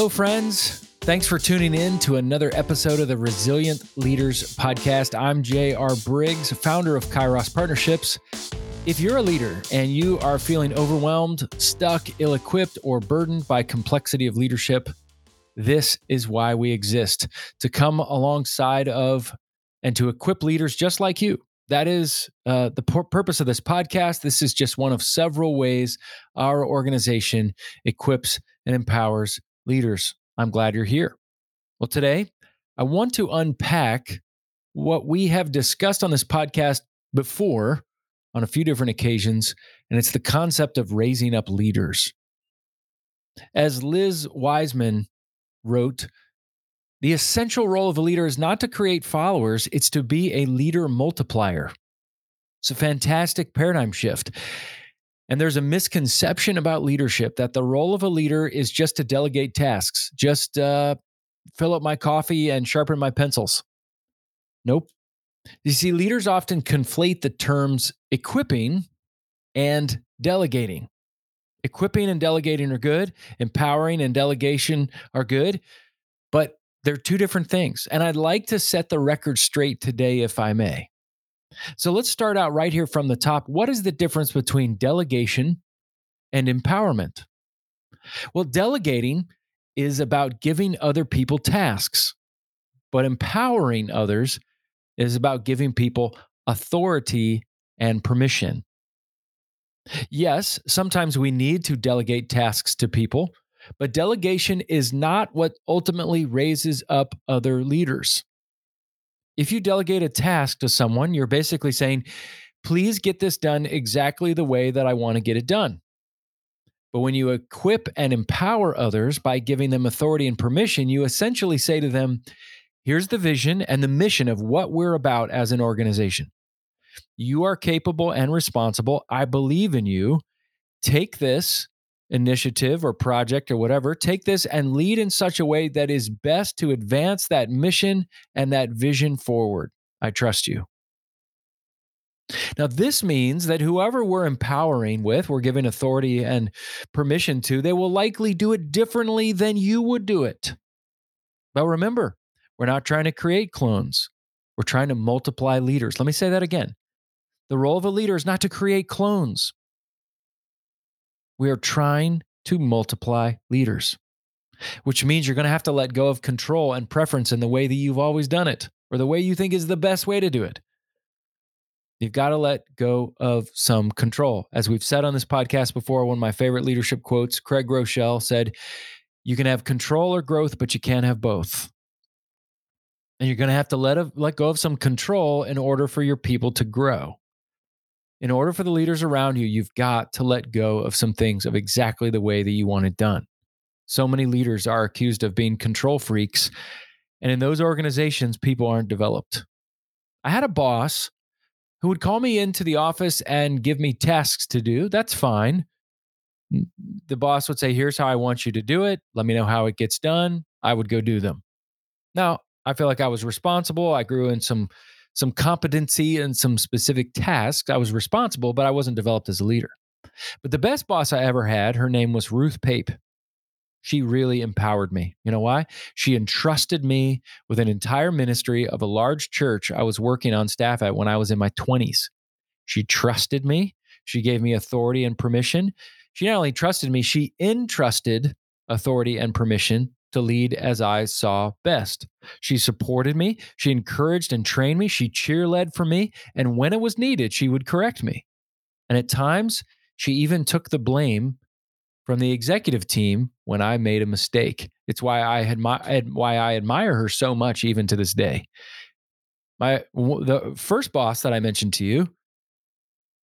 Hello, friends. Thanks for tuning in to another episode of the Resilient Leaders Podcast. I'm J.R. Briggs, founder of Kairos Partnerships. If you're a leader and you are feeling overwhelmed, stuck, ill equipped, or burdened by complexity of leadership, this is why we exist to come alongside of and to equip leaders just like you. That is uh, the pur- purpose of this podcast. This is just one of several ways our organization equips and empowers leaders. I'm glad you're here. Well, today I want to unpack what we have discussed on this podcast before on a few different occasions, and it's the concept of raising up leaders. As Liz Wiseman wrote, the essential role of a leader is not to create followers, it's to be a leader multiplier. It's a fantastic paradigm shift. And there's a misconception about leadership that the role of a leader is just to delegate tasks, just uh, fill up my coffee and sharpen my pencils. Nope. You see, leaders often conflate the terms equipping and delegating. Equipping and delegating are good, empowering and delegation are good, but they're two different things. And I'd like to set the record straight today, if I may. So let's start out right here from the top. What is the difference between delegation and empowerment? Well, delegating is about giving other people tasks, but empowering others is about giving people authority and permission. Yes, sometimes we need to delegate tasks to people, but delegation is not what ultimately raises up other leaders. If you delegate a task to someone, you're basically saying, please get this done exactly the way that I want to get it done. But when you equip and empower others by giving them authority and permission, you essentially say to them, here's the vision and the mission of what we're about as an organization. You are capable and responsible. I believe in you. Take this initiative or project or whatever, take this and lead in such a way that is best to advance that mission and that vision forward. I trust you. Now, this means that whoever we're empowering with, we're giving authority and permission to, they will likely do it differently than you would do it. But remember, we're not trying to create clones, we're trying to multiply leaders. Let me say that again. The role of a leader is not to create clones, we are trying to multiply leaders, which means you're going to have to let go of control and preference in the way that you've always done it or the way you think is the best way to do it. You've got to let go of some control. As we've said on this podcast before, one of my favorite leadership quotes, Craig Groeschel said, You can have control or growth, but you can't have both. And you're going to have to let, let go of some control in order for your people to grow in order for the leaders around you, you've got to let go of some things of exactly the way that you want it done. So many leaders are accused of being control freaks. And in those organizations, people aren't developed. I had a boss who would call me into the office and give me tasks to do. That's fine. The boss would say, Here's how I want you to do it. Let me know how it gets done. I would go do them. Now, I feel like I was responsible. I grew in some some competency and some specific tasks. I was responsible, but I wasn't developed as a leader. But the best boss I ever had, her name was Ruth Pape. She really empowered me. You know why? She entrusted me with an entire ministry of a large church I was working on staff at when I was in my 20s. She trusted me. She gave me authority and permission. She not only trusted me, she entrusted authority and permission to lead as I saw best. She supported me, she encouraged and trained me, she cheerled for me, and when it was needed, she would correct me. And at times, she even took the blame from the executive team when I made a mistake. It's why I admi- why I admire her so much even to this day. My the first boss that I mentioned to you,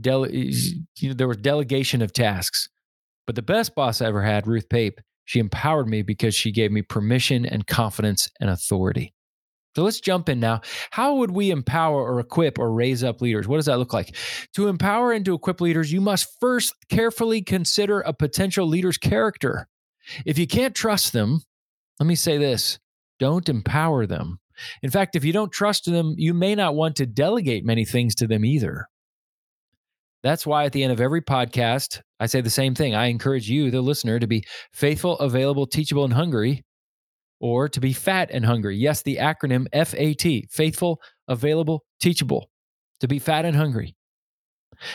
dele- mm-hmm. you know, there was delegation of tasks. But the best boss I ever had, Ruth Pape, she empowered me because she gave me permission and confidence and authority. So let's jump in now. How would we empower or equip or raise up leaders? What does that look like? To empower and to equip leaders, you must first carefully consider a potential leader's character. If you can't trust them, let me say this don't empower them. In fact, if you don't trust them, you may not want to delegate many things to them either. That's why at the end of every podcast, I say the same thing. I encourage you, the listener, to be faithful, available, teachable, and hungry, or to be fat and hungry. Yes, the acronym FAT faithful, available, teachable, to be fat and hungry.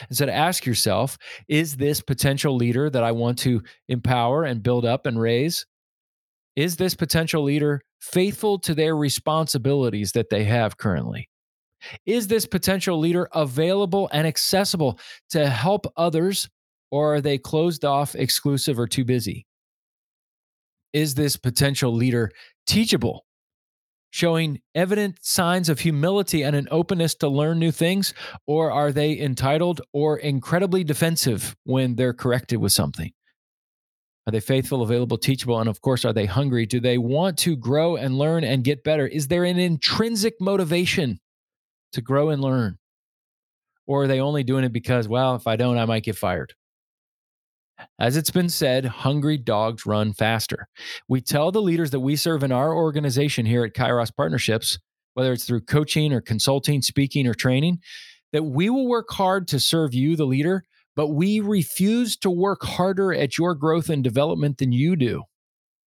And so to ask yourself, is this potential leader that I want to empower and build up and raise? Is this potential leader faithful to their responsibilities that they have currently? Is this potential leader available and accessible to help others, or are they closed off, exclusive, or too busy? Is this potential leader teachable, showing evident signs of humility and an openness to learn new things, or are they entitled or incredibly defensive when they're corrected with something? Are they faithful, available, teachable? And of course, are they hungry? Do they want to grow and learn and get better? Is there an intrinsic motivation to grow and learn? Or are they only doing it because, well, if I don't, I might get fired? As it's been said, hungry dogs run faster. We tell the leaders that we serve in our organization here at Kairos Partnerships, whether it's through coaching or consulting, speaking or training, that we will work hard to serve you, the leader, but we refuse to work harder at your growth and development than you do.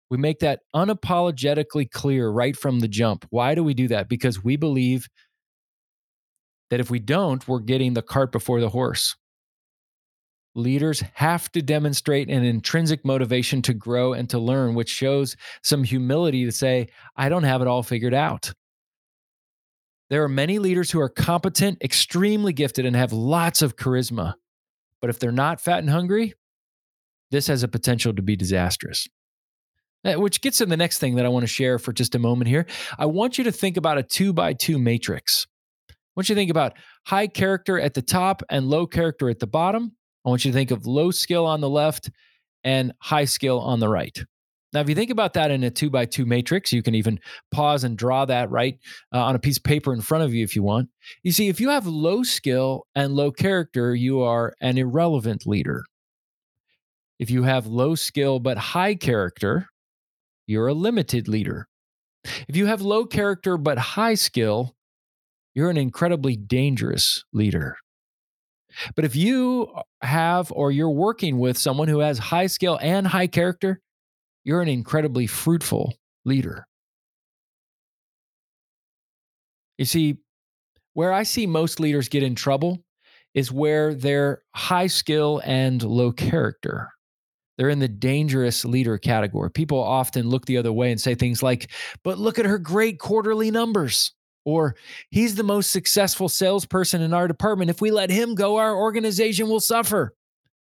We make that unapologetically clear right from the jump. Why do we do that? Because we believe that if we don't, we're getting the cart before the horse. Leaders have to demonstrate an intrinsic motivation to grow and to learn, which shows some humility to say, I don't have it all figured out. There are many leaders who are competent, extremely gifted, and have lots of charisma. But if they're not fat and hungry, this has a potential to be disastrous. Eh, which gets to the next thing that I want to share for just a moment here. I want you to think about a two by two matrix. Want you to think about high character at the top and low character at the bottom. I want you to think of low skill on the left and high skill on the right. Now, if you think about that in a two by two matrix, you can even pause and draw that right uh, on a piece of paper in front of you if you want. You see, if you have low skill and low character, you are an irrelevant leader. If you have low skill but high character, you're a limited leader. If you have low character but high skill, you're an incredibly dangerous leader. But if you uh, have or you're working with someone who has high skill and high character, you're an incredibly fruitful leader. You see, where I see most leaders get in trouble is where they're high skill and low character. They're in the dangerous leader category. People often look the other way and say things like, but look at her great quarterly numbers. Or he's the most successful salesperson in our department. If we let him go, our organization will suffer.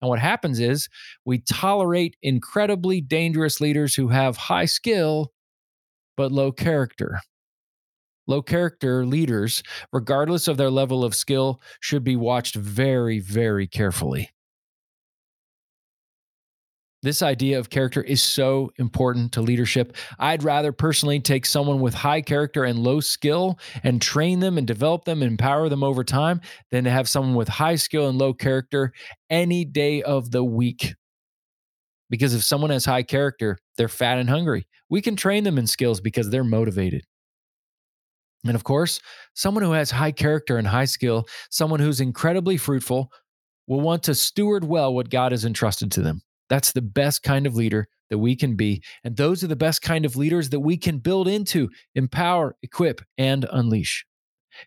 And what happens is we tolerate incredibly dangerous leaders who have high skill but low character. Low character leaders, regardless of their level of skill, should be watched very, very carefully. This idea of character is so important to leadership. I'd rather personally take someone with high character and low skill and train them and develop them and empower them over time than to have someone with high skill and low character any day of the week. Because if someone has high character, they're fat and hungry. We can train them in skills because they're motivated. And of course, someone who has high character and high skill, someone who's incredibly fruitful, will want to steward well what God has entrusted to them. That's the best kind of leader that we can be. And those are the best kind of leaders that we can build into, empower, equip, and unleash.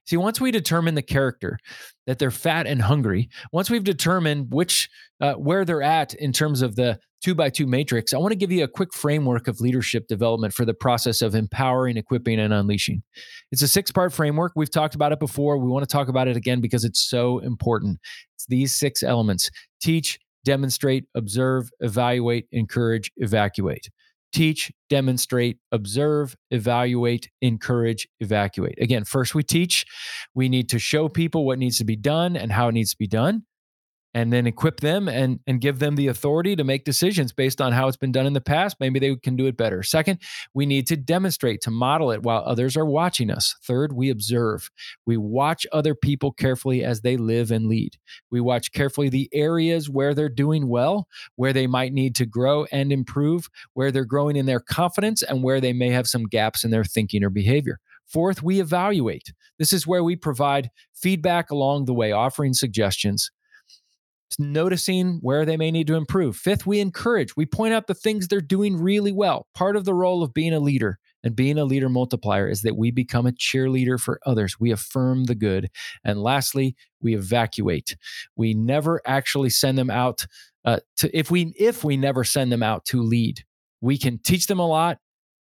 See, once we determine the character that they're fat and hungry, once we've determined which uh, where they're at in terms of the two by two matrix, I want to give you a quick framework of leadership development for the process of empowering, equipping, and unleashing. It's a six part framework. We've talked about it before. We want to talk about it again because it's so important. It's these six elements teach, demonstrate, observe, evaluate, encourage, evacuate. Teach, demonstrate, observe, evaluate, encourage, evacuate. Again, first we teach. We need to show people what needs to be done and how it needs to be done and then equip them and, and give them the authority to make decisions based on how it's been done in the past. Maybe they can do it better. Second, we need to demonstrate, to model it while others are watching us. Third, we observe. We watch other people carefully as they live and lead. We watch carefully the areas where they're doing well, where they might need to grow and improve, where they're growing in their confidence, and where they may have some gaps in their thinking or behavior. Fourth, we evaluate. This is where we provide feedback along the way, offering suggestions noticing where they may need to improve. Fifth, we encourage, we point out the things they're doing really well. Part of the role of being a leader and being a leader multiplier is that we become a cheerleader for others. We affirm the good. And lastly, we evacuate. We never actually send them out uh, to if we if we never send them out to lead. We can teach them a lot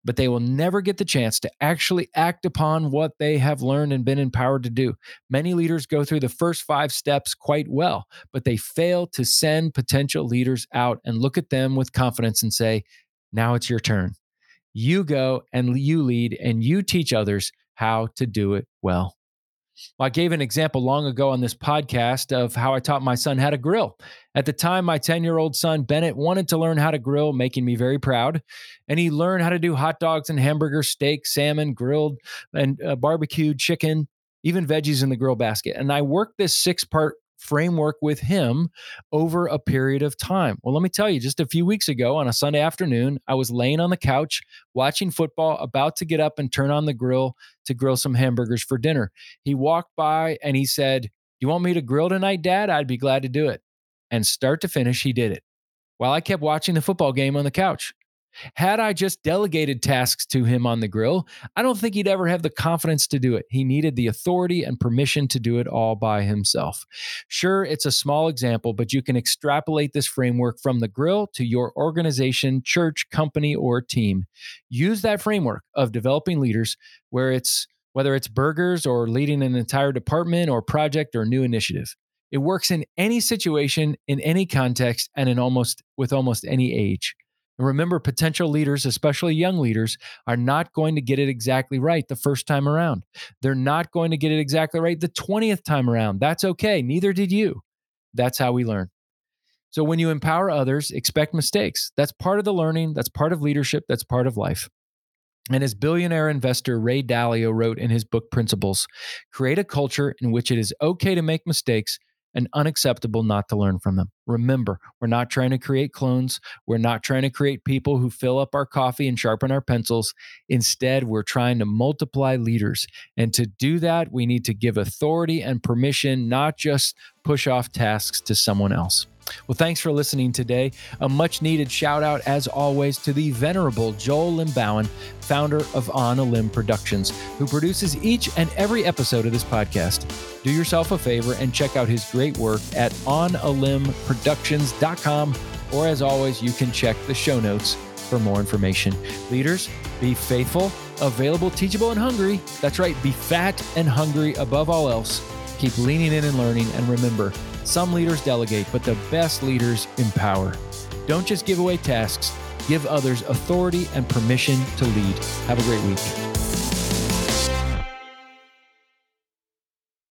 but they will never get the chance to actually act upon what they have learned and been empowered to do. Many leaders go through the first five steps quite well, but they fail to send potential leaders out and look at them with confidence and say, Now it's your turn. You go and you lead and you teach others how to do it well. Well, I gave an example long ago on this podcast of how I taught my son how to grill. At the time, my 10 year old son, Bennett, wanted to learn how to grill, making me very proud. And he learned how to do hot dogs and hamburgers, steak, salmon, grilled, and uh, barbecued chicken, even veggies in the grill basket. And I worked this six part framework with him over a period of time. Well, let me tell you, just a few weeks ago on a Sunday afternoon, I was laying on the couch watching football, about to get up and turn on the grill to grill some hamburgers for dinner. He walked by and he said, You want me to grill tonight, Dad? I'd be glad to do it. And start to finish, he did it while I kept watching the football game on the couch. Had I just delegated tasks to him on the grill, I don't think he'd ever have the confidence to do it. He needed the authority and permission to do it all by himself. Sure, it's a small example, but you can extrapolate this framework from the grill to your organization, church, company, or team. Use that framework of developing leaders where it's whether it's burgers or leading an entire department or project or new initiative. It works in any situation, in any context, and in almost with almost any age. And remember, potential leaders, especially young leaders, are not going to get it exactly right the first time around. They're not going to get it exactly right the 20th time around. That's okay. Neither did you. That's how we learn. So when you empower others, expect mistakes. That's part of the learning, that's part of leadership, that's part of life. And as billionaire investor Ray Dalio wrote in his book Principles, create a culture in which it is okay to make mistakes and unacceptable not to learn from them. Remember, we're not trying to create clones. We're not trying to create people who fill up our coffee and sharpen our pencils. Instead, we're trying to multiply leaders. And to do that, we need to give authority and permission, not just push off tasks to someone else. Well, thanks for listening today. A much needed shout out, as always, to the venerable Joel Limbauan, founder of On a Limb Productions, who produces each and every episode of this podcast. Do yourself a favor and check out his great work at onalimbproductions.com, or as always, you can check the show notes for more information. Leaders, be faithful, available, teachable, and hungry. That's right, be fat and hungry above all else. Keep leaning in and learning, and remember, some leaders delegate, but the best leaders empower. Don't just give away tasks, give others authority and permission to lead. Have a great week.